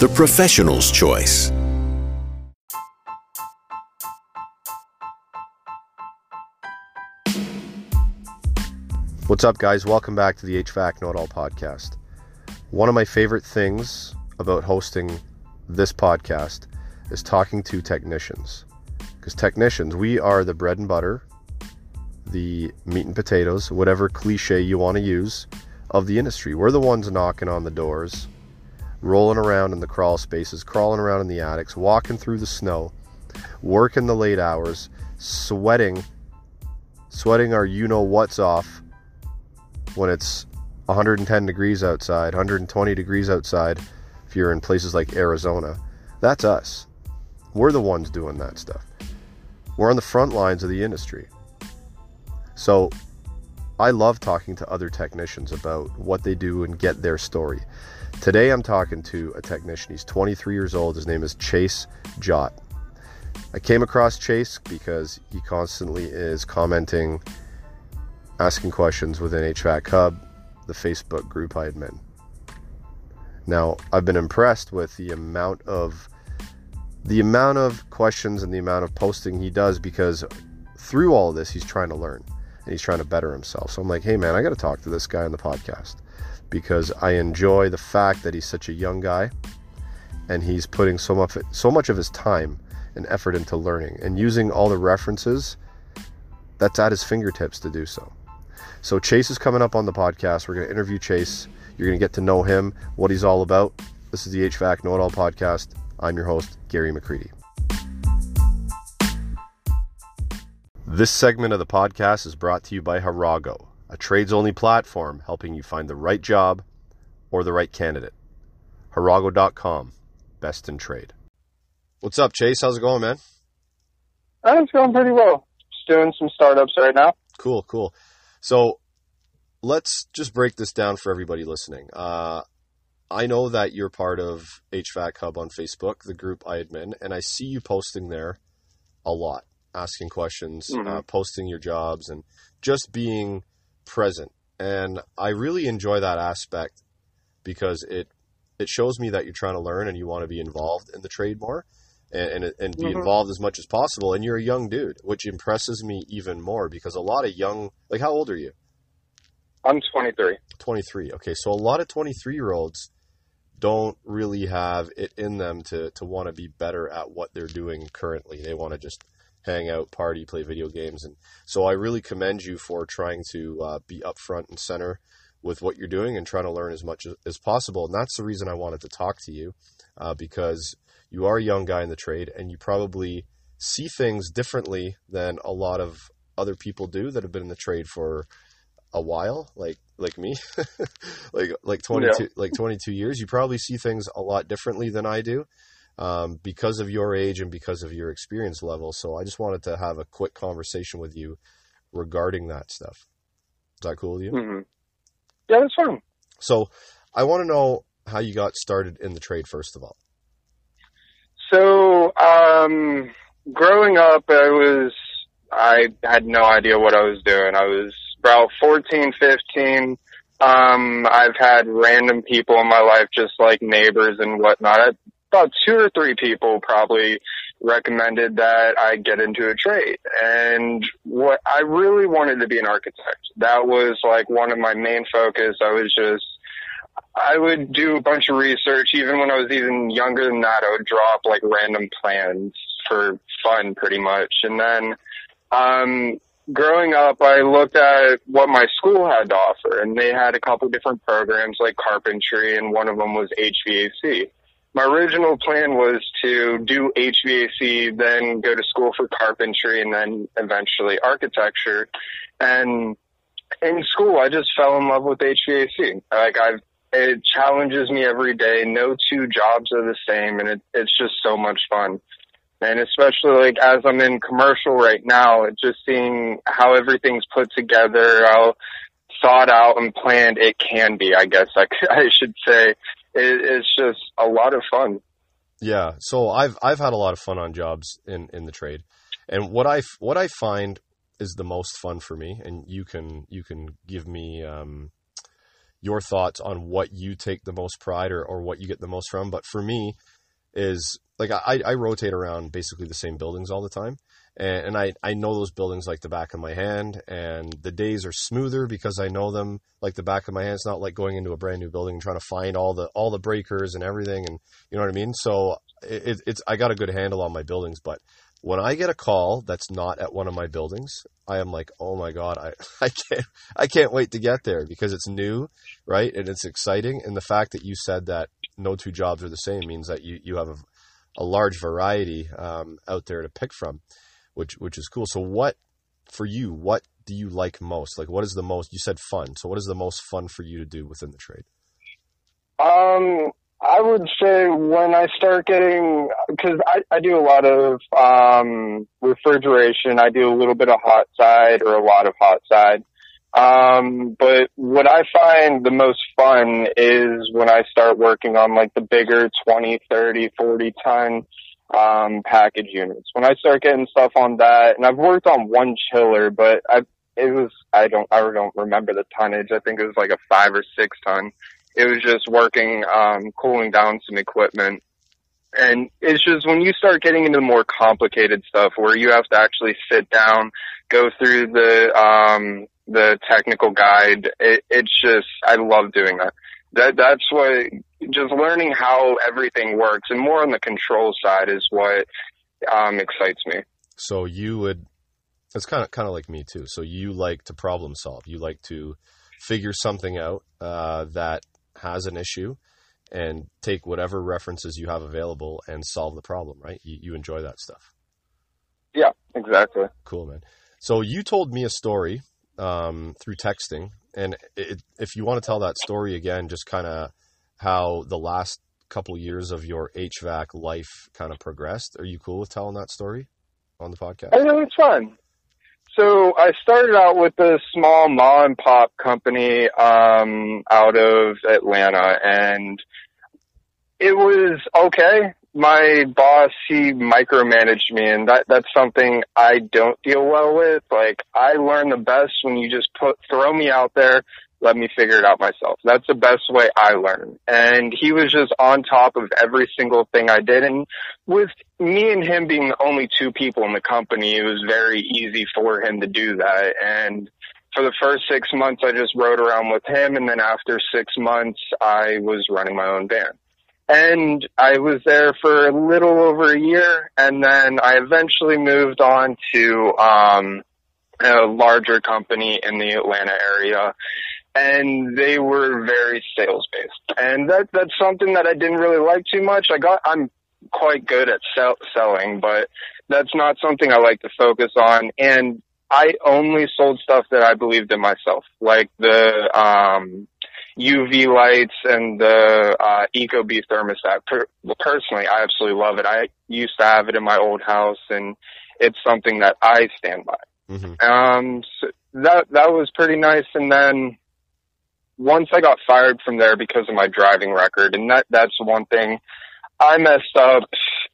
the professional's choice. What's up, guys? Welcome back to the HVAC Know It All podcast. One of my favorite things about hosting this podcast is talking to technicians. Because technicians, we are the bread and butter, the meat and potatoes, whatever cliche you want to use, of the industry. We're the ones knocking on the doors, rolling around in the crawl spaces, crawling around in the attics, walking through the snow, working the late hours, sweating, sweating our you know what's off when it's 110 degrees outside, 120 degrees outside, if you're in places like Arizona. That's us. We're the ones doing that stuff. We're on the front lines of the industry. So I love talking to other technicians about what they do and get their story. Today I'm talking to a technician. He's 23 years old. His name is Chase Jott. I came across Chase because he constantly is commenting, asking questions within HVAC Hub, the Facebook group I admin. Now, I've been impressed with the amount of the amount of questions and the amount of posting he does because through all this he's trying to learn and he's trying to better himself. So I'm like, hey man, I got to talk to this guy on the podcast because I enjoy the fact that he's such a young guy and he's putting so much so much of his time and effort into learning and using all the references that's at his fingertips to do so. So Chase is coming up on the podcast. We're going to interview Chase. You're going to get to know him, what he's all about. This is the HVAC Know It All podcast. I'm your host, Gary McCreadie. This segment of the podcast is brought to you by Harago, a trades only platform helping you find the right job or the right candidate. Harago.com, best in trade. What's up, Chase? How's it going, man? Uh, it's going pretty well. Just doing some startups right now. Cool, cool. So let's just break this down for everybody listening. Uh, I know that you're part of HVAC Hub on Facebook, the group I admin, and I see you posting there a lot, asking questions, mm-hmm. uh, posting your jobs, and just being present. And I really enjoy that aspect because it it shows me that you're trying to learn and you want to be involved in the trade more and and, and be mm-hmm. involved as much as possible. And you're a young dude, which impresses me even more because a lot of young, like how old are you? I'm 23. 23. Okay, so a lot of 23 year olds don't really have it in them to to want to be better at what they're doing currently. They want to just hang out, party, play video games, and so I really commend you for trying to uh, be upfront and center with what you're doing and trying to learn as much as, possible. And that's the reason I wanted to talk to you uh, because you are a young guy in the trade and you probably see things differently than a lot of other people do that have been in the trade for a while, like like me, like like twenty two yeah. like twenty two years, you probably see things a lot differently than I do, um, because of your age and because of your experience level. So I just wanted to have a quick conversation with you regarding that stuff. Is that cool with you? Mm-hmm. Yeah, that's fine. So I want to know how you got started in the trade first of all. So um, growing up, I was I had no idea what I was doing. I was about 14, 15. Um, I've had random people in my life, just like neighbors and whatnot. About two or three people probably recommended that I get into a trade. And what I really wanted to be an architect. That was like one of my main focus. I was just, I would do a bunch of research. Even when I was even younger than that, I would draw up like random plans for fun pretty much. And then, um, growing up, I looked at what my school had to offer, and they had a couple different programs like carpentry, and one of them was HVAC. My original plan was to do HVAC, then go to school for carpentry, and then eventually architecture. And in school, I just fell in love with HVAC. Like I've it challenges me every day. No two jobs are the same, and it, it's just so much fun. And especially like as I'm in commercial right now, just seeing how everything's put together, how thought out and planned it can be. I guess I, I should say it, it's just a lot of fun. Yeah, so I've I've had a lot of fun on jobs in in the trade, and what I what I find is the most fun for me, and you can you can give me um, your thoughts on what you take the most pride or or what you get the most from. But for me, is like I, I rotate around basically the same buildings all the time, and, and I, I know those buildings like the back of my hand, and the days are smoother because I know them like the back of my hand. It's not like going into a brand new building and trying to find all the all the breakers and everything, and you know what I mean. So it, it's I got a good handle on my buildings, but when I get a call that's not at one of my buildings, I am like, oh my god, I, I can't I can't wait to get there because it's new, right? And it's exciting. And the fact that you said that no two jobs are the same means that you you have a, a large variety um, out there to pick from, which which is cool. So what for you? What do you like most? Like, what is the most? You said fun. So what is the most fun for you to do within the trade? Um, I would say when I start getting, because I, I do a lot of um, refrigeration, I do a little bit of hot side or a lot of hot side. Um, but what I find the most fun is when I start working on like the bigger 20, 30, 40 ton um, package units. When I start getting stuff on that, and I've worked on one chiller, but I it was I don't I don't remember the tonnage. I think it was like a five or six ton it was just working, um, cooling down some equipment. And it's just when you start getting into more complicated stuff where you have to actually sit down, go through the, um, the technical guide, it, it's just, I love doing that. That, that's what, just learning how everything works and more on the control side is what, um, excites me. So you would, it's kind of, kind of like me too. So you like to problem solve. You like to figure something out, uh, that has an issue and take whatever references you have available and solve the problem, right? You, you enjoy that stuff. Yeah, exactly. Cool, man. So you told me a story um, through texting, and it, if you want to tell that story again, just kind of how the last couple years of your HVAC life kind of progressed. Are you cool with telling that story on the podcast? I know it's fun. So I started out with a small mom and pop company um, out of Atlanta, and it was okay. My boss, he micromanaged me, and that that's something I don't deal well with. Like I learn the best when you just put throw me out there let me figure it out myself. That's the best way I learn. And he was just on top of every single thing I did. And with me and him being the only two people in the company, it was very easy for him to do that. And for the first six months, I just rode around with him. And then after six months, I was running my own van. And I was there for a little over a year. And then I eventually moved on to, um, a larger company in the Atlanta area and they were very sales based. And that that's something that I didn't really like too much. I got I'm quite good at sell, selling, but that's not something I like to focus on. And I only sold stuff that I believed in myself, like the um, UV lights and the uh, Ecobee thermostat. Per- personally, I absolutely love it. I used to have it in my old house, and it's something that I stand by. Mm-hmm. Um, so that that was pretty nice. And then once I got fired from there because of my driving record, and that that's one thing I messed up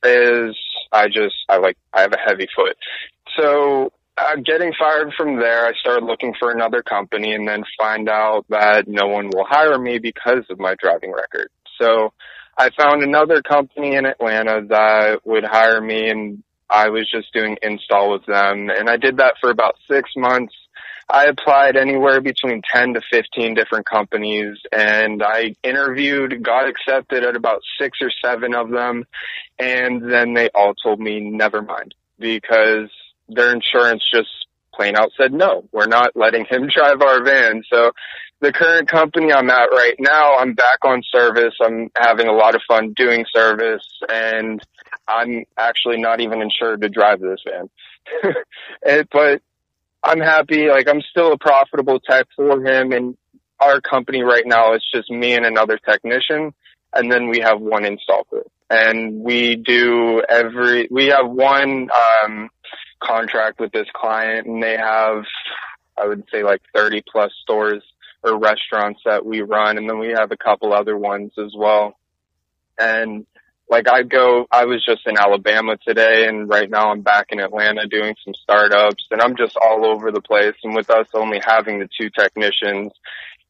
is I just I like I have a heavy foot. So uh, getting fired from there, I started looking for another company, and then find out that no one will hire me because of my driving record. So I found another company in Atlanta that would hire me, and I was just doing install with them, and I did that for about six months I applied anywhere between 10 to 15 different companies and I interviewed, got accepted at about six or seven of them. And then they all told me, never mind because their insurance just plain out said, no, we're not letting him drive our van. So the current company I'm at right now, I'm back on service. I'm having a lot of fun doing service and I'm actually not even insured to drive this van. it, but I'm happy. Like I'm still a profitable tech for him, and our company right now is just me and another technician, and then we have one install crew. And we do every, we have one, um, contract with this client and they have, I would say like 30 plus stores or restaurants that we run. And then we have a couple other ones as well. And like I go, I was just in Alabama today and right now I'm back in Atlanta doing some startups and I'm just all over the place. And with us only having the two technicians,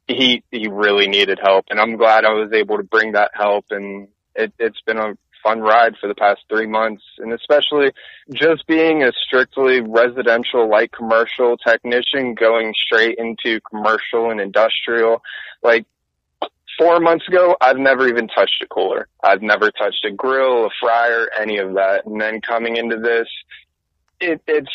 he, he really needed help and I'm glad I was able to bring that help and it, it's been a fun ride for the past three months and especially just being a strictly residential light commercial technician going straight into commercial and industrial like four months ago, I've never even touched a cooler. I've never touched a grill, a fryer, any of that. And then coming into this, it, it's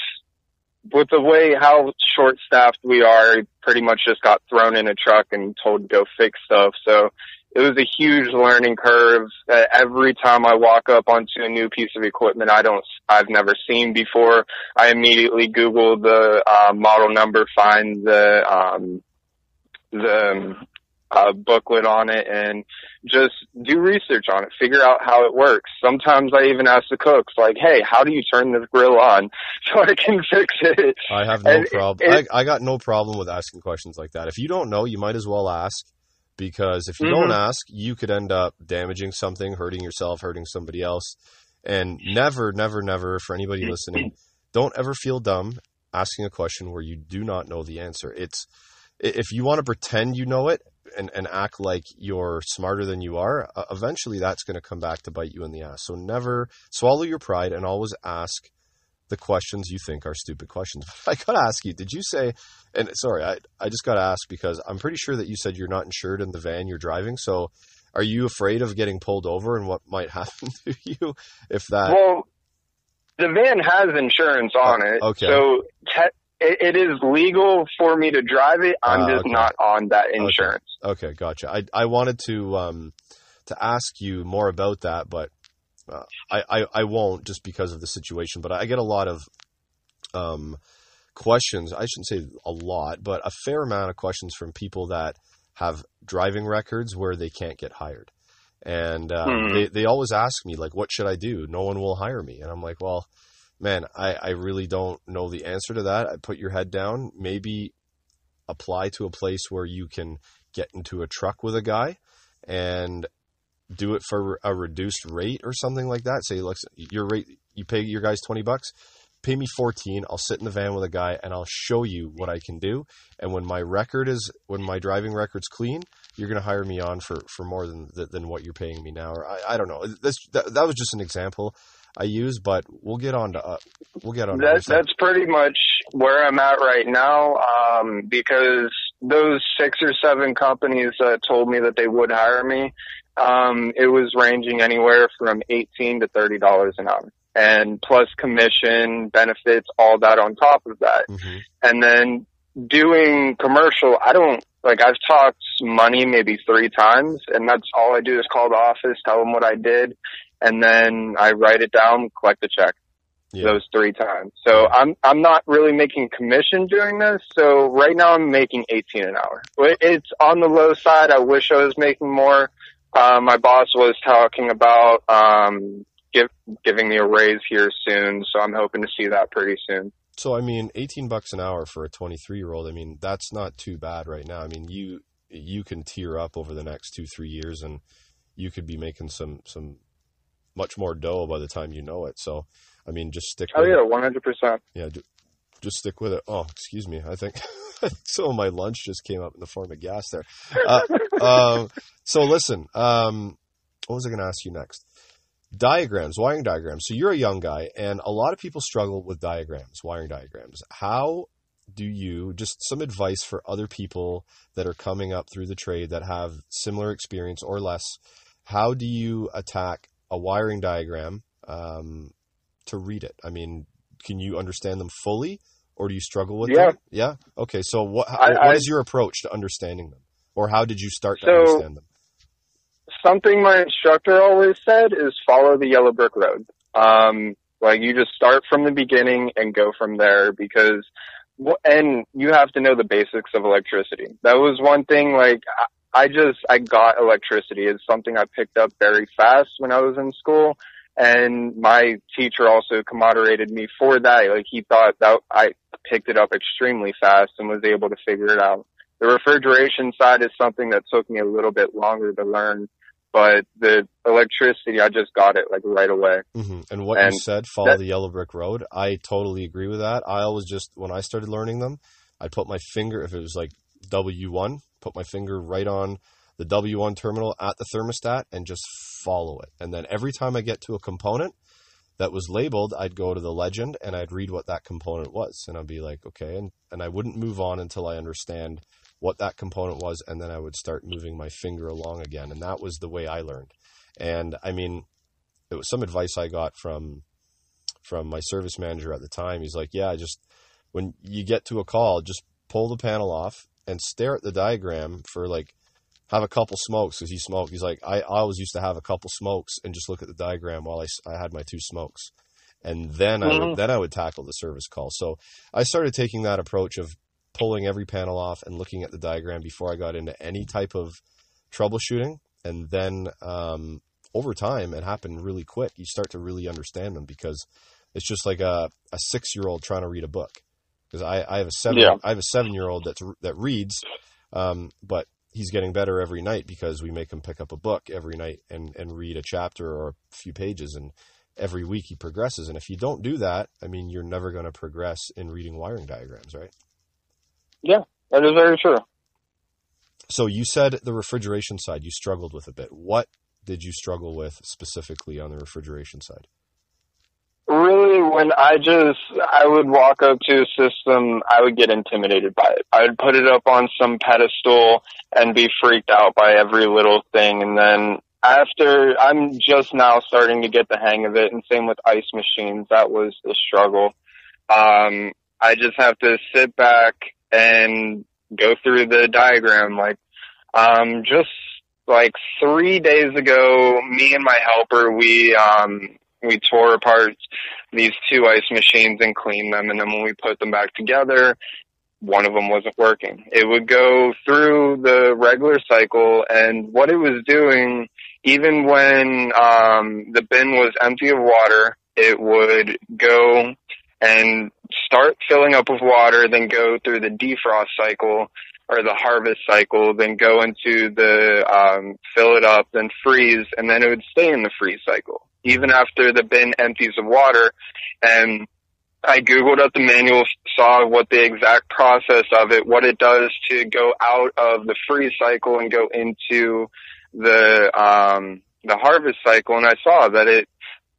with the way how short staffed we are, pretty much just got thrown in a truck and told to go fix stuff. So it was a huge learning curve. Uh, every time I walk up onto a new piece of equipment I don't, I've never seen before, I immediately Google the uh, model number, find the um, the uh, booklet on it and just do research on it, figure out how it works. Sometimes I even ask the cooks, like, hey, how do you turn this grill on so I can fix it? I have no problem. I, I got no problem with asking questions like that. If you don't know, you might as well ask because if you mm-hmm. don't ask, you could end up damaging something, hurting yourself, hurting somebody else. And never, never, never, for anybody listening, don't ever feel dumb asking a question where you do not know the answer. It's, if you want to pretend you know it and, and act like you're smarter than you are, uh, eventually that's going to come back to bite you in the ass. So never swallow your pride and always ask the questions you think are stupid questions. I got to ask you, did you say, and sorry, I, I just got to ask because I'm pretty sure that you said you're not insured in the van you're driving. So are you afraid of getting pulled over and what might happen to you if that? Well, the van has insurance on it. Okay. So te- it, it is legal for me to drive it. I'm uh, just okay. not on that insurance. Okay. okay, gotcha. I I wanted to um to ask you more about that, but uh, I, I I won't just because of the situation. But I get a lot of um questions. I shouldn't say a lot, but a fair amount of questions from people that have driving records where they can't get hired. And uh, hmm. they, they always ask me, like, what should I do? No one will hire me. And I'm like, well, man, I, I really don't know the answer to that. I put your head down, maybe apply to a place where you can get into a truck with a guy and do it for a reduced rate or something like that. Say, look, your rate, you pay your guys 20 bucks, pay me 14. I'll sit in the van with a guy and I'll show you what I can do. And when my record is, when my driving record's clean, you're going to hire me on for, for more than, than what you're paying me now. Or I, I don't know. This, that, that was just an example. I use, but we'll get on to uh, we'll get on. That, that's pretty much where I'm at right now, um, because those six or seven companies that told me that they would hire me, um, it was ranging anywhere from eighteen to thirty dollars an hour, and plus commission, benefits, all that on top of that, mm-hmm. and then doing commercial. I don't like I've talked money maybe three times, and that's all I do is call the office, tell them what I did, and then I write it down, collect the check. Yeah. Those three times. So I'm I'm not really making commission doing this. So right now I'm making 18 an hour. It's on the low side. I wish I was making more. Uh, my boss was talking about um, give, giving me a raise here soon, so I'm hoping to see that pretty soon. So I mean, 18 bucks an hour for a 23 year old. I mean, that's not too bad right now. I mean, you you can tear up over the next two three years, and you could be making some some much more dough by the time you know it. So, I mean, just stick. Oh yeah, one hundred percent. Yeah, just stick with it. Oh, excuse me. I think some of my lunch just came up in the form of gas there. Uh, uh, so listen, um, what was I going to ask you next? Diagrams, wiring diagrams. So you're a young guy, and a lot of people struggle with diagrams, wiring diagrams. How do you just some advice for other people that are coming up through the trade that have similar experience or less? How do you attack a wiring diagram um, to read it? I mean, can you understand them fully, or do you struggle with yeah. them? Yeah. Okay. So what I, what I, is your approach to understanding them, or how did you start to understand them? Something my instructor always said is follow the yellow brick road. Um, like you just start from the beginning and go from there because and you have to know the basics of electricity. That was one thing. Like I just I got electricity. It's something I picked up very fast when I was in school, and my teacher also commoderated me for that. Like he thought that I picked it up extremely fast and was able to figure it out. The refrigeration side is something that took me a little bit longer to learn, but the electricity, I just got it like right away. Mm-hmm. And what and you said, follow that, the yellow brick road. I totally agree with that. I always just, when I started learning them, I put my finger, if it was like W1, put my finger right on the W1 terminal at the thermostat and just follow it. And then every time I get to a component that was labeled, I'd go to the legend and I'd read what that component was. And I'd be like, okay. And, and I wouldn't move on until I understand what that component was, and then I would start moving my finger along again. And that was the way I learned. And I mean, it was some advice I got from from my service manager at the time. He's like, "Yeah, just when you get to a call, just pull the panel off and stare at the diagram for like have a couple smokes because he smoked. He's like, I, I always used to have a couple smokes and just look at the diagram while I, I had my two smokes, and then. I would mm-hmm. then I would tackle the service call. So I started taking that approach of pulling every panel off and looking at the diagram before I got into any type of troubleshooting. And then um, over time, it happened really quick. You start to really understand them because it's just like a, a six year old trying to read a book. Because I, I have a seven yeah. I have a seven year old that's that reads, um, but he's getting better every night because we make him pick up a book every night and, and read a chapter or a few pages and every week he progresses. And if you don't do that, I mean, you're never going to progress in reading wiring diagrams, right? Yeah, that is very true. So you said the refrigeration side you struggled with a bit. What did you struggle with specifically on the refrigeration side? Really, when I just I would walk up to a system, I would get intimidated by it. I would put it up on some pedestal and be freaked out by every little thing, and then after I'm just now starting to get the hang of it, and same with ice machines. That was a struggle. Um, I just have to sit back and go through the diagram. Like, um, just like three days ago, me and my helper, we, um, we tore apart these two ice machines and cleaned them. And then when we put them back together, one of them wasn't working. It would go through the regular cycle and what it was doing, even when, um, the bin was empty of water, it would go and start filling up with water, then go through the defrost cycle or the harvest cycle, then go into the um, fill it up, then freeze, and then it would stay in the freeze cycle even after the bin empties of water. And I googled up the manual, saw what the exact process of it, what it does to go out of the freeze cycle and go into the um, the harvest cycle, and I saw that it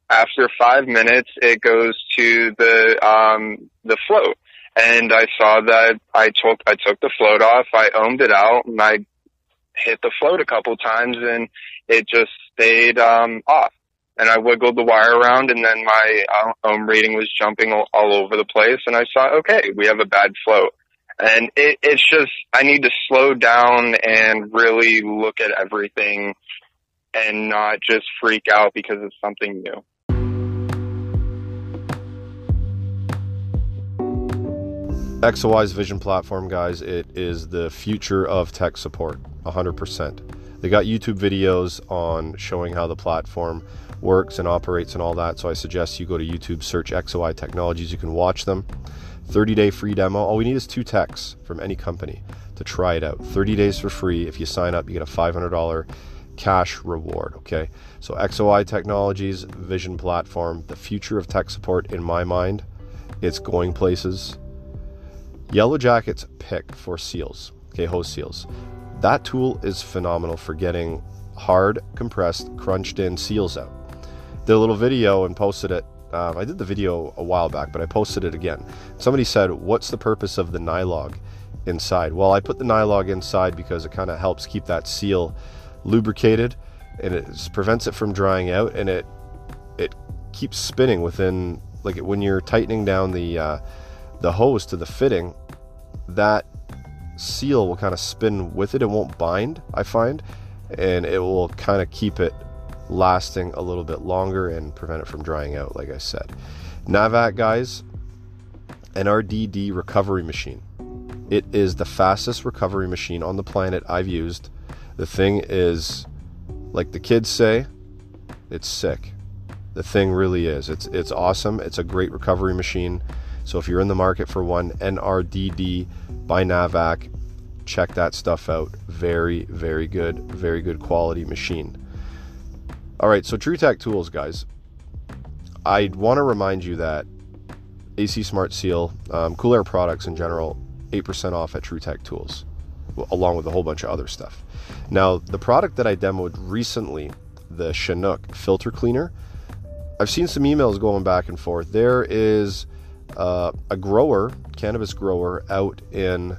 after five minutes, it goes to the um, the float, and I saw that I took I took the float off, I ohmed it out, and I hit the float a couple times, and it just stayed um, off. And I wiggled the wire around, and then my uh, ohm reading was jumping all, all over the place, and I saw, okay, we have a bad float. And it, it's just, I need to slow down and really look at everything and not just freak out because it's something new. XOI's vision platform, guys, it is the future of tech support, 100%. They got YouTube videos on showing how the platform works and operates and all that. So I suggest you go to YouTube, search XOI Technologies. You can watch them. 30 day free demo. All we need is two techs from any company to try it out. 30 days for free. If you sign up, you get a $500 cash reward. Okay. So XOI Technologies, vision platform, the future of tech support in my mind. It's going places Yellow Jacket's pick for seals, okay, hose seals. That tool is phenomenal for getting hard, compressed, crunched in seals out. Did a little video and posted it. Um, I did the video a while back, but I posted it again. Somebody said, What's the purpose of the Nylog inside? Well, I put the Nylog inside because it kind of helps keep that seal lubricated and it prevents it from drying out and it it keeps spinning within like when you're tightening down the uh, the hose to the fitting that seal will kind of spin with it. It won't bind, I find, and it will kind of keep it lasting a little bit longer and prevent it from drying out, like I said. Navac, guys, NRDD recovery machine. It is the fastest recovery machine on the planet I've used. The thing is, like the kids say, it's sick. The thing really is. It's it's awesome. It's a great recovery machine. So if you're in the market for one, NRDD by Navac, check that stuff out. Very, very good, very good quality machine. All right, so TruTech Tools, guys. I want to remind you that AC Smart Seal, um, Cool Air products in general, 8% off at TruTech Tools, along with a whole bunch of other stuff. Now, the product that I demoed recently, the Chinook filter cleaner, I've seen some emails going back and forth. There is uh, a grower, cannabis grower, out in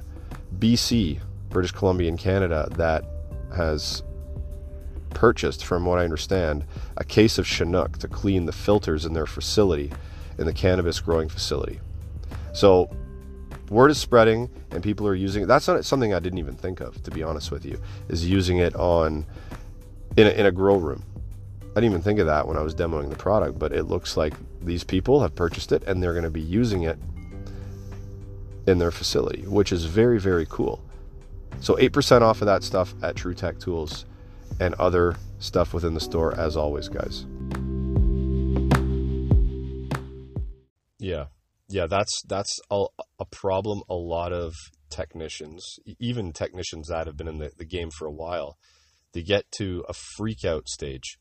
BC, British Columbia, in Canada, that has purchased, from what I understand, a case of Chinook to clean the filters in their facility, in the cannabis growing facility. So word is spreading and people are using it. That's not something I didn't even think of, to be honest with you, is using it on in a, in a grow room. I didn't even think of that when I was demoing the product, but it looks like these people have purchased it and they're going to be using it in their facility, which is very, very cool. So 8% off of that stuff at TruTech Tools and other stuff within the store, as always, guys. Yeah, yeah, that's that's a, a problem. A lot of technicians, even technicians that have been in the, the game for a while, they get to a freak out stage,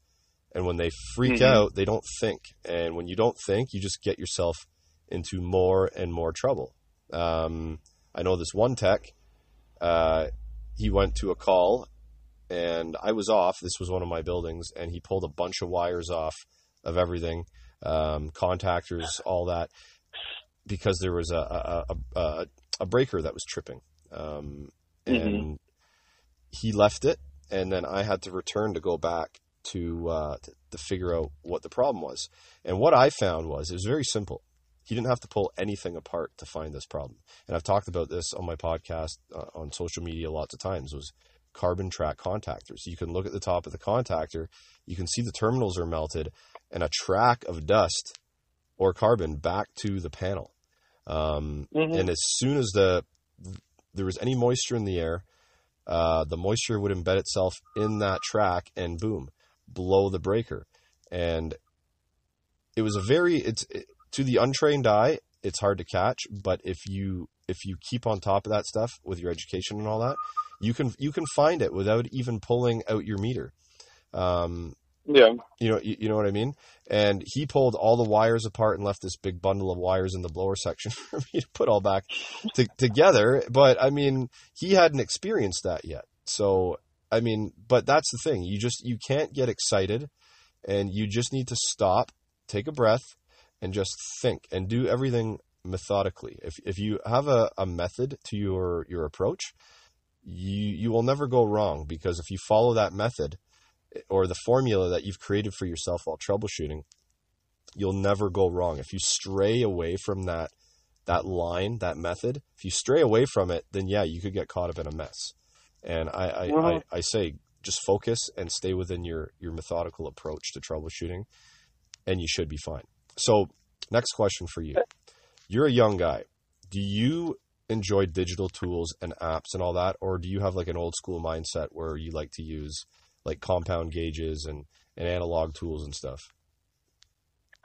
and when they freak mm-hmm. out, they don't think, and when you don't think, you just get yourself into more and more trouble. Um, I know this one tech. Uh, he went to a call and I was off. This was one of my buildings, and he pulled a bunch of wires off of everything, um, contactors, all that, because there was a a, a, a breaker that was tripping, um, mm-hmm. and mm-hmm. he left it, and then I had to return to go back to, uh, to to figure out what the problem was. And what I found was it was very simple. He didn't have to pull anything apart to find this problem. And I've talked about this on my podcast, uh, on social media lots of times. Was carbon track contactors. You can look at the top of the contactor, you can see the terminals are melted, and a track of dust or carbon back to the panel. Um, mm-hmm. And as soon as the there was any moisture in the air, uh, the moisture would embed itself in that track and boom, blow the breaker. And it was a very it's it, to the untrained eye, it's hard to catch. But if you if you keep on top of that stuff with your education and all that, you can you can find it without even pulling out your meter. Um, yeah, you know you, you, know what I mean. And he pulled all the wires apart and left this big bundle of wires in the blower section for me to put all back to, together. But I mean, he hadn't experienced that yet. So I mean, but that's the thing. You just you can't get excited, and you just need to stop, take a breath, and just think and do everything methodically. If if you have a, a method to your your approach, you you will never go wrong because if you follow that method or the formula that you've created for yourself while troubleshooting, you'll never go wrong. If you stray away from that that line, that method, if you stray away from it, then yeah, you could get caught up in a mess. And I I, I. I say just focus and stay within your your methodical approach to troubleshooting, and you should be fine. So, next question for you: You're a young guy. Do you enjoy digital tools and apps and all that, or do you have like an old school mindset where you like to use like compound gauges and, and analog tools and stuff?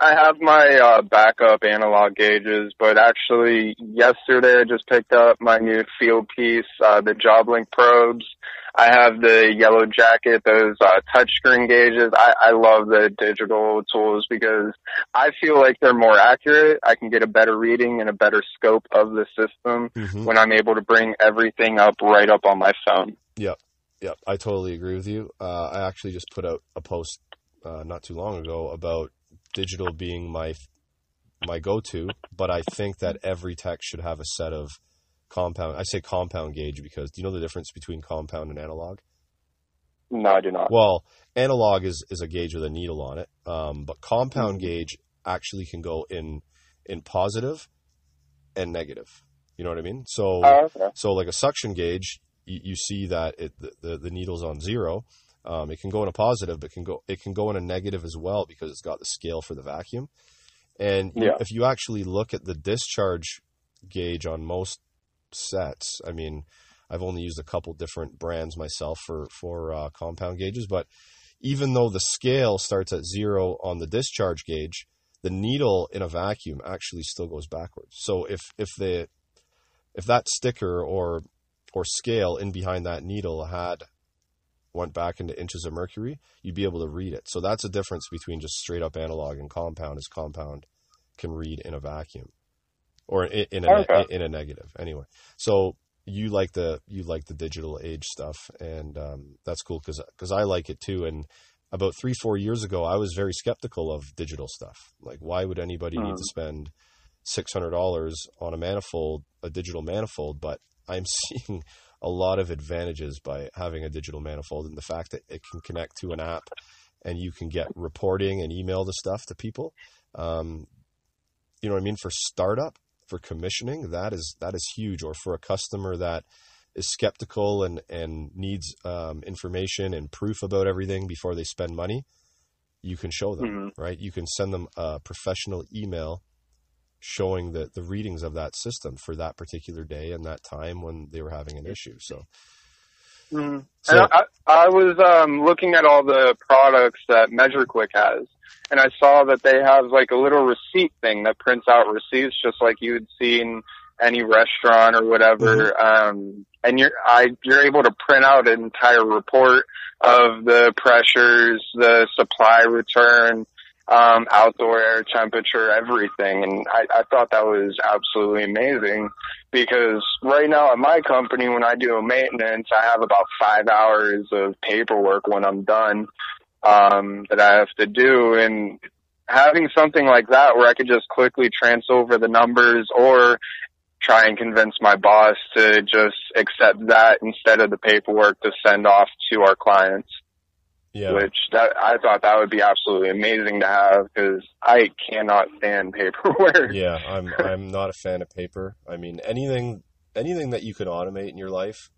I have my uh, backup analog gauges, but actually yesterday I just picked up my new Fieldpiece, uh, the JobLink probes. I have the yellow jacket, those uh, touchscreen gauges. I, I love the digital tools because I feel like they're more accurate. I can get a better reading and a better scope of the system mm-hmm. when I'm able to bring everything up right up on my phone. Yep. Yep. I totally agree with you. Uh, I actually just put out a post uh, not too long ago about digital being my my go-to, but I think that every tech should have a set of compound. I say compound gauge because do you know the difference between compound and analog? No, I do not. Well, analog is, is a gauge with a needle on it, um, but compound mm-hmm. gauge actually can go in in positive and negative. You know what I mean? So, oh, okay. so like a suction gauge, you, you see that it, the, the, the needle's on zero, um, it can go in a positive, but can go it can go in a negative as well because it's got the scale for the vacuum. And yeah. if you actually look at the discharge gauge on most sets. I mean, I've only used a couple different brands myself for for uh, compound gauges, but even though the scale starts at zero on the discharge gauge, the needle in a vacuum actually still goes backwards. So if if the if that sticker or or scale in behind that needle had went back into inches of mercury, you'd be able to read it. So that's a difference between just straight up analog and compound. Is compound can read in a vacuum or in, in a okay. in a negative anyway. So you like the you like the digital age stuff, and um, that's cool because because I like it too. And about three four years ago, I was very skeptical of digital stuff. Like, why would anybody need to hmm. spend six hundred dollars on a manifold, a digital manifold? But I'm seeing a lot of advantages by having a digital manifold, and the fact that it can connect to an app, and you can get reporting and email the stuff to people. Um, you know what I mean? For startup, for commissioning, that is that is huge. Or for a customer that is skeptical and and needs um, information and proof about everything before they spend money, you can show them, mm-hmm. right? You can send them a professional email showing the the readings of that system for that particular day and that time when they were having an issue. So. Mm-hmm. So, I, I was um, looking at all the products that MeasureQuick has, and I saw that they have like a little receipt thing that prints out receipts just like you would see in any restaurant or whatever. Mm-hmm. Um, and you're, I, you're able to print out an entire report of the pressures, the supply return, um, outdoor air temperature, everything. And I, I thought that was absolutely amazing because right now at my company, when I do a maintenance, I have about five hours of paperwork when I'm done um, that I have to do. And having something like that where I could just quickly transfer over the numbers or try and convince my boss to just accept that instead of the paperwork to send off to our clients. Yeah. Which that I thought that would be absolutely amazing to have because I cannot stand paperwork. Yeah, I'm I'm not a fan of paper. I mean anything anything that you can automate in your life.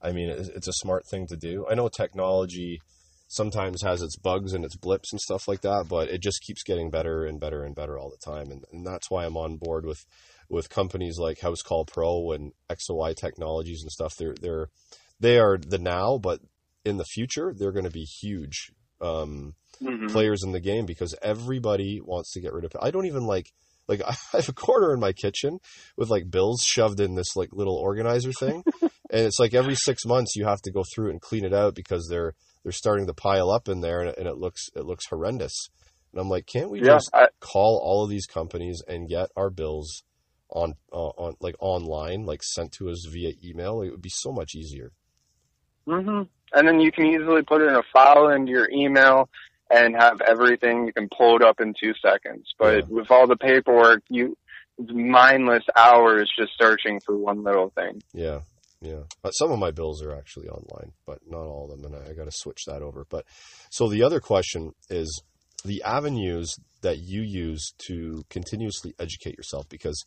I mean it's a smart thing to do. I know technology sometimes has its bugs and its blips and stuff like that, but it just keeps getting better and better and better all the time. And, and that's why I'm on board with, with companies like Housecall Pro and XOI Technologies and stuff. They're, they're, they are the now, but in the future, they're going to be huge, um, mm-hmm. players in the game because everybody wants to get rid of it. I don't even like, like I have a corner in my kitchen with like bills shoved in this like little organizer thing. and it's like every six months you have to go through it and clean it out because they're, they're starting to pile up in there, and, and it looks it looks horrendous. And I'm like, can't we yeah, just I, call all of these companies and get our bills on uh, on like online, like sent to us via email? It would be so much easier. hmm And then you can easily put it in a file into your email and have everything. You can pull it up in two seconds. But yeah. with all the paperwork, you mindless hours just searching for one little thing. Yeah, yeah, but some of my bills are actually online, but not all of them, and I, I got to switch that over. But so the other question is the avenues that you use to continuously educate yourself, because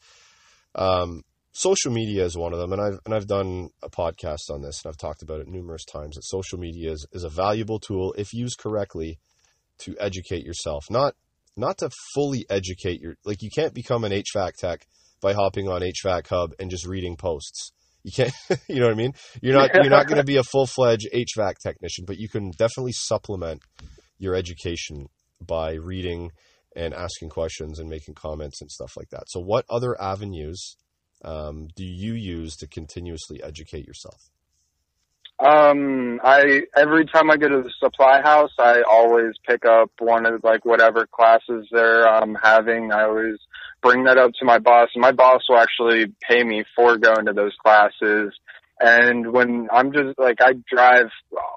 um, social media is one of them, and I've and I've done a podcast on this, and I've talked about it numerous times. That social media is, is a valuable tool if used correctly to educate yourself, not not to fully educate your like you can't become an HVAC tech by hopping on HVAC Hub and just reading posts you can't, you know what I mean? You're not, you're not going to be a full fledged HVAC technician, but you can definitely supplement your education by reading and asking questions and making comments and stuff like that. So, what other avenues um, do you use to continuously educate yourself? Um, I every time I go to the supply house, I always pick up one of like whatever classes they're um, having. I always bring that up to my boss. And my boss will actually pay me for going to those classes. And when I'm just like, I drive,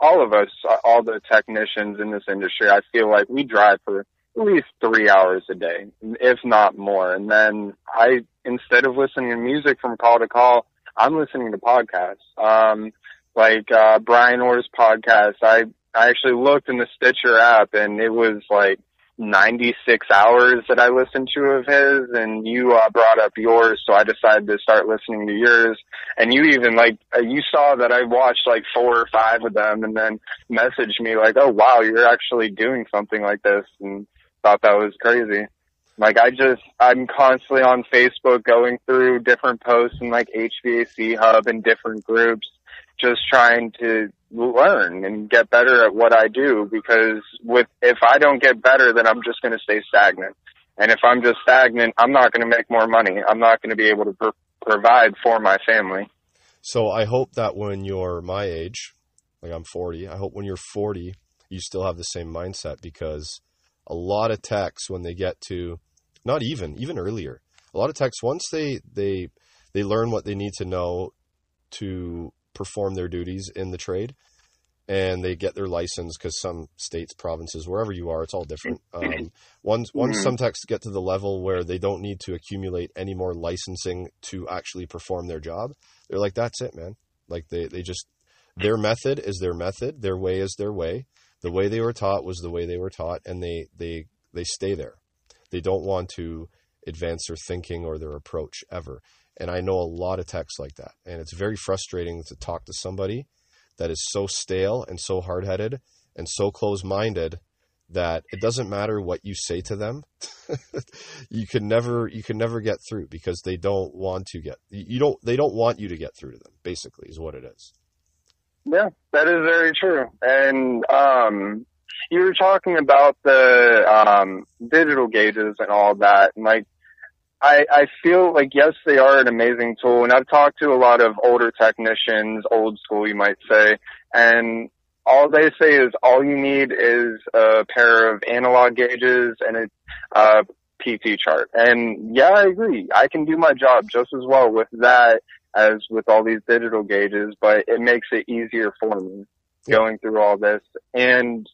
all of us, all the technicians in this industry, I feel like we drive for least three hours a day, if not more. And then I, instead of listening to music from call to call, I'm listening to podcasts. Um, like, uh, Bryan Orr's podcast. I, I actually looked in the Stitcher app and it was like 96 hours that I listened to of his and you uh, brought up yours so I decided to start listening to yours and you even like uh, you saw that I watched like four or five of them and then messaged me like oh wow you're actually doing something like this and thought that was crazy Like I just, I'm constantly on Facebook going through different posts and like HVAC Hub and different groups, just trying to learn and get better at what I do because with, if I don't get better, then I'm just going to stay stagnant. And if I'm just stagnant, I'm not going to make more money. I'm not going to be able to pr- provide for my family. So I hope that when you're my age, like I'm 40, I hope when you're 40, you still have the same mindset because a lot of techs when they get to not even even earlier. A lot of techs once they they they learn what they need to know to perform their duties in the trade and they get their license because some states provinces wherever you are it's all different. Um, once once Mhm. some techs get to the level where they don't need to accumulate any more licensing to actually perform their job they're like that's it man. Like they they just their method is their method their way is their way the way they were taught was the way they were taught and they they they stay there. They don't want to advance their thinking or their approach ever. And i know a lot of texts like that. And it's very frustrating to talk to somebody that is so stale and so hard-headed and so close-minded that it doesn't matter what you say to them you can never you can never get through because they don't want to get you don't they don't want you to get through to them basically is what it is Yeah, that is very true. And um, you were talking about the um, digital gauges and all that, and like. I, I feel like yes, they are an amazing tool, and I've talked to a lot of older technicians, old school, you might say, and all they say is all you need is a pair of analog gauges and a uh, PT chart. And yeah, I agree. I can do my job just as well with that as with all these digital gauges, but it makes it easier for me Yeah. going through all this. And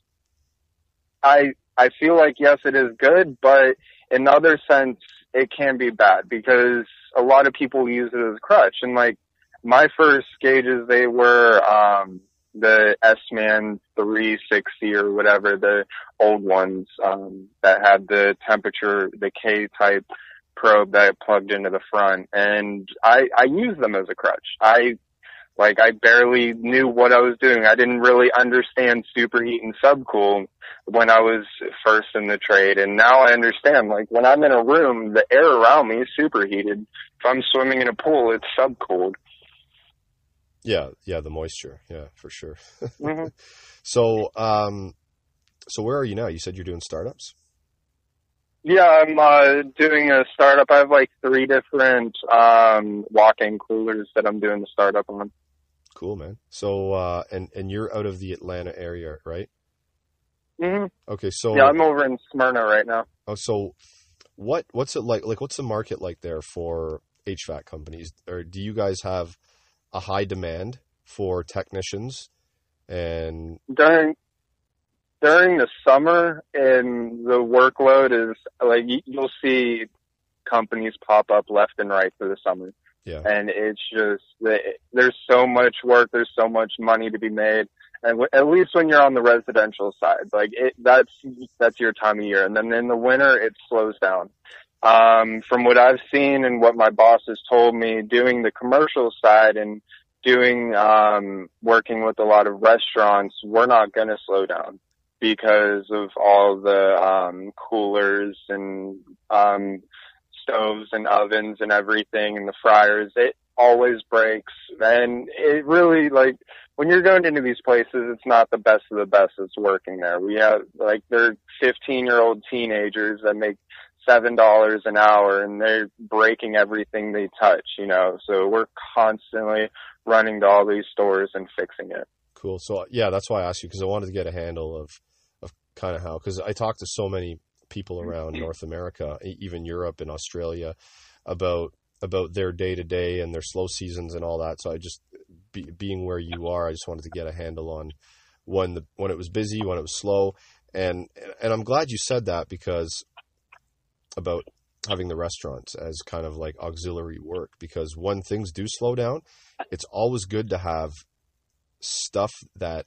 I, I feel like yes, it is good, but in the other sense, it can be bad because a lot of people use it as a crutch. And like my first gauges, they were, um, the S-Man 360 or whatever, the old ones, um, that had the temperature, the K type probe that I plugged into the front. And I, I used them as a crutch. I, like, I barely knew what I was doing. I didn't really understand superheat and subcool when I was first in the trade. And now I understand, like, when I'm in a room, the air around me is superheated. If I'm swimming in a pool, it's subcooled. yeah yeah the moisture yeah for sure hmm so um so where are you now you said you're doing startups Yeah, I'm uh, doing a startup. I have like three different um, walk-in coolers that I'm doing the startup on. cool man so uh and and you're out of the atlanta area right hmm okay so Yeah, I'm over in Smyrna right now. Oh, so what what's it like? Like, what's the market like there for HVAC companies? Or do you guys have a high demand for technicians? And during during the summer and the workload is like you'll see companies pop up left and right for the summer. Yeah, and it's just there's so much work there's so much money to be made. And w- at least when you're on the residential side like it that's that's your time of year. And then in the winter it slows down. Um from what i've seen and what my boss has told me doing the commercial side and doing um working with a lot of restaurants we're not going to slow down because of all the um coolers and um stoves and ovens and everything and the fryers it always breaks. And it really like when you're going into these places it's not the best of the best that's working there. We have like they're 15 year old teenagers that make seven dollars an hour and they're breaking everything they touch you know? So we're constantly running to all these stores and fixing it. Cool. So yeah, that's why I asked you because I wanted to get a handle of of kind of how because I talked to so many people mm-hmm. around North America, even Europe and Australia, about about their day to day and their slow seasons and all that. So I just be, being where you are, I just wanted to get a handle on when the when it was busy, when it was slow, and and I'm glad you said that because about having the restaurants as kind of like auxiliary work because when things do slow down, it's always good to have stuff that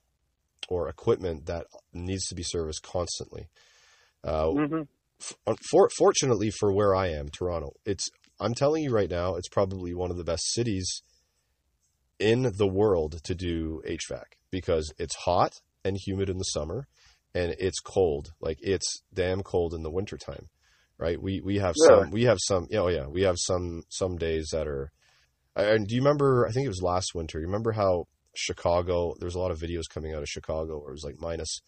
or equipment that needs to be serviced constantly. Uh, mm-hmm. for, fortunately for where I am, Toronto, it's I'm telling you right now, it's probably one of the best cities in the world to do HVAC because it's hot and humid in the summer and it's cold. Like it's damn cold in the wintertime. right? We we have Really? some we have some know yeah we have some some days that are. And do you remember? I think it was last winter. You remember how Chicago? There was a lot of videos coming out of Chicago where it was like minus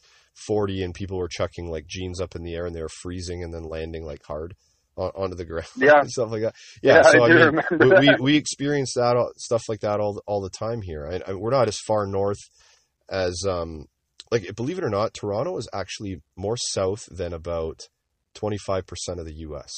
forty, and people were chucking like jeans up in the air, and they were freezing, and then landing like hard on, onto the ground, Yeah. and stuff like that. Yeah, Yeah, so I I, mean, we, we we experience that stuff like that all all the time here. I, I, we're not as far north as um like believe it or not, Toronto is actually more south than about twenty five percent of the U.S.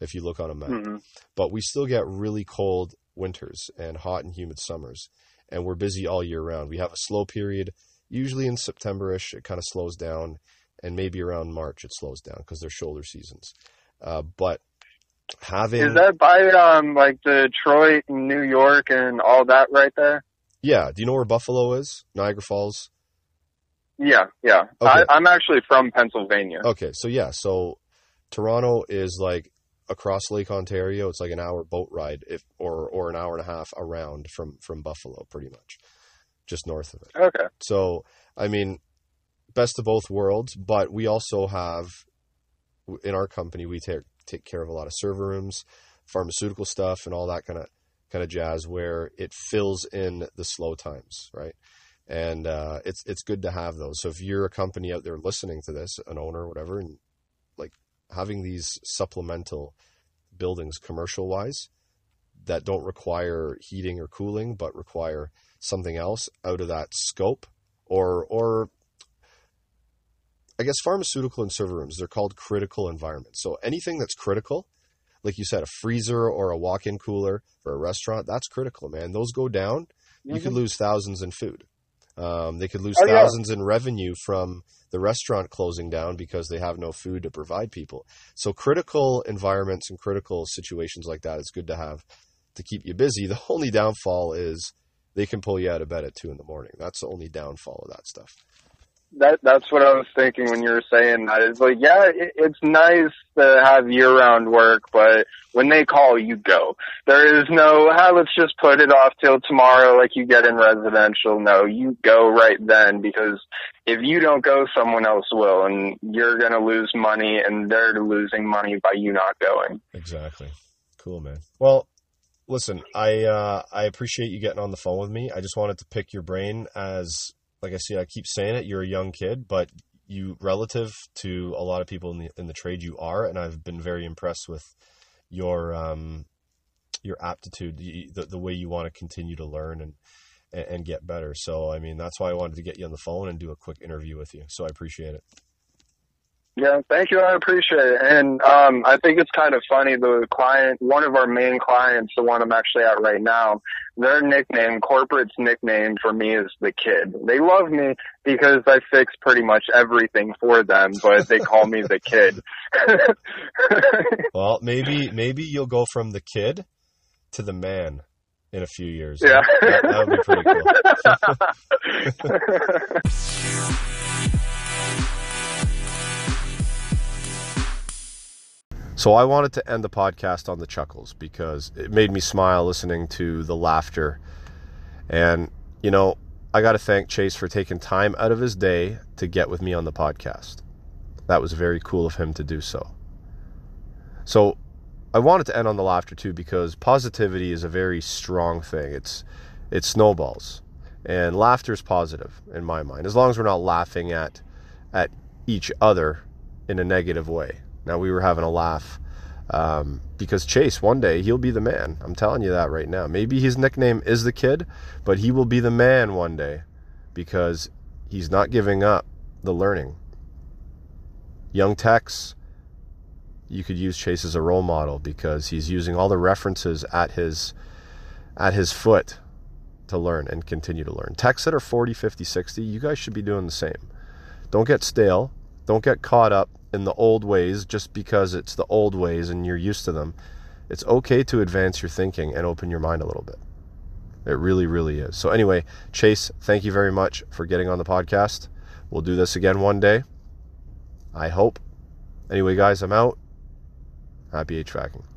If you look on a map, Mhm. but we still get really cold winters and hot and humid summers, and we're busy all year round. We have a slow period, usually in September-ish. It kind of slows down, and maybe around March it slows down because they're shoulder seasons. Uh, but having Is that by um like Detroit, and New York, and all that right there? yeah, do you know where Buffalo is? Niagara Falls. Yeah, yeah. Okay. I, I'm actually from Pennsylvania. Okay, so yeah, so Toronto is like across Lake Ontario. It's like an hour boat ride, if or or an hour and a half around from from Buffalo, pretty much, just north of it. Okay. So I mean, best of both worlds. But we also have in our company we take take care of a lot of server rooms, pharmaceutical stuff, and all that kind of kind of jazz, where it fills in the slow times, right? And uh, it's it's good to have those. So if you're a company out there listening to this, an owner, or whatever, and having these supplemental buildings, commercial wise, that don't require heating or cooling, but require something else out of that scope, or or I guess pharmaceutical and server rooms, they're called critical environments. So anything that's critical, like you said, a freezer or a walk-in cooler for a restaurant, that's critical, man. Those go down, you could lose thousands in food. Um, they could lose. Oh, yeah. thousands in revenue from the restaurant closing down because they have no food to provide people. So critical environments and critical situations like that, it's good to have to keep you busy. The only downfall is they can pull you out of bed at two in the morning. That's the only downfall of that stuff. That that's what I was thinking when you were saying that. It's like, yeah, it, it's nice to have year-round work, but when they call, you go. There is no, ah, let's just put it off till tomorrow, like you get in residential. No, you go right then because if you don't go, someone else will, and you're gonna lose money, and they're losing money by you not going. Exactly. Cool, man. Well, listen, I uh, I appreciate you getting on the phone with me. I just wanted to pick your brain as, like I see, I keep saying it. You're a young kid, but you, relative to a lot of people in the in the trade, you are, and I've been very impressed with your um your aptitude, the the, way you want to continue to learn and and get better. So, I mean, that's why I wanted to get you on the phone and do a quick interview with you. So, I appreciate it. Yeah, thank you. I appreciate it. And um, I think it's kind of funny. The client, one of our main clients, the one I'm actually at right now, their nickname, corporate's nickname for me is the kid. They love me because I fix pretty much everything for them, but they call me the kid. Well, maybe maybe you'll go from the kid to the man in a few years. yeah. that, that would be pretty cool. So I wanted to end the podcast on the chuckles because it made me smile listening to the laughter. And, you know, I got to thank Chase for taking time out of his day to get with me on the podcast. That was very cool of him to do so. So I wanted to end on the laughter too because positivity is a very strong thing. It's it snowballs. And laughter is positive in my mind. As long as we're not laughing at at each other in a negative way. Now we were having a laugh um, because Chase one day he'll be the man. I'm telling you that right now. Maybe his nickname is the kid, but he will be the man one day because he's not giving up the learning. Young techs, you could use Chase as a role model because he's using all the references at his at his foot to learn and continue to learn. Techs that are 40, 50, 60, you guys should be doing the same. Don't get stale. Don't get caught up in the old ways just because it's the old ways and you're used to them. It's okay to advance your thinking and open your mind a little bit. It really, really is. So, anyway, Chase, thank you very much for getting on the podcast. We'll do this again one day. I hope. Anyway, guys, I'm out. Happy HVACing.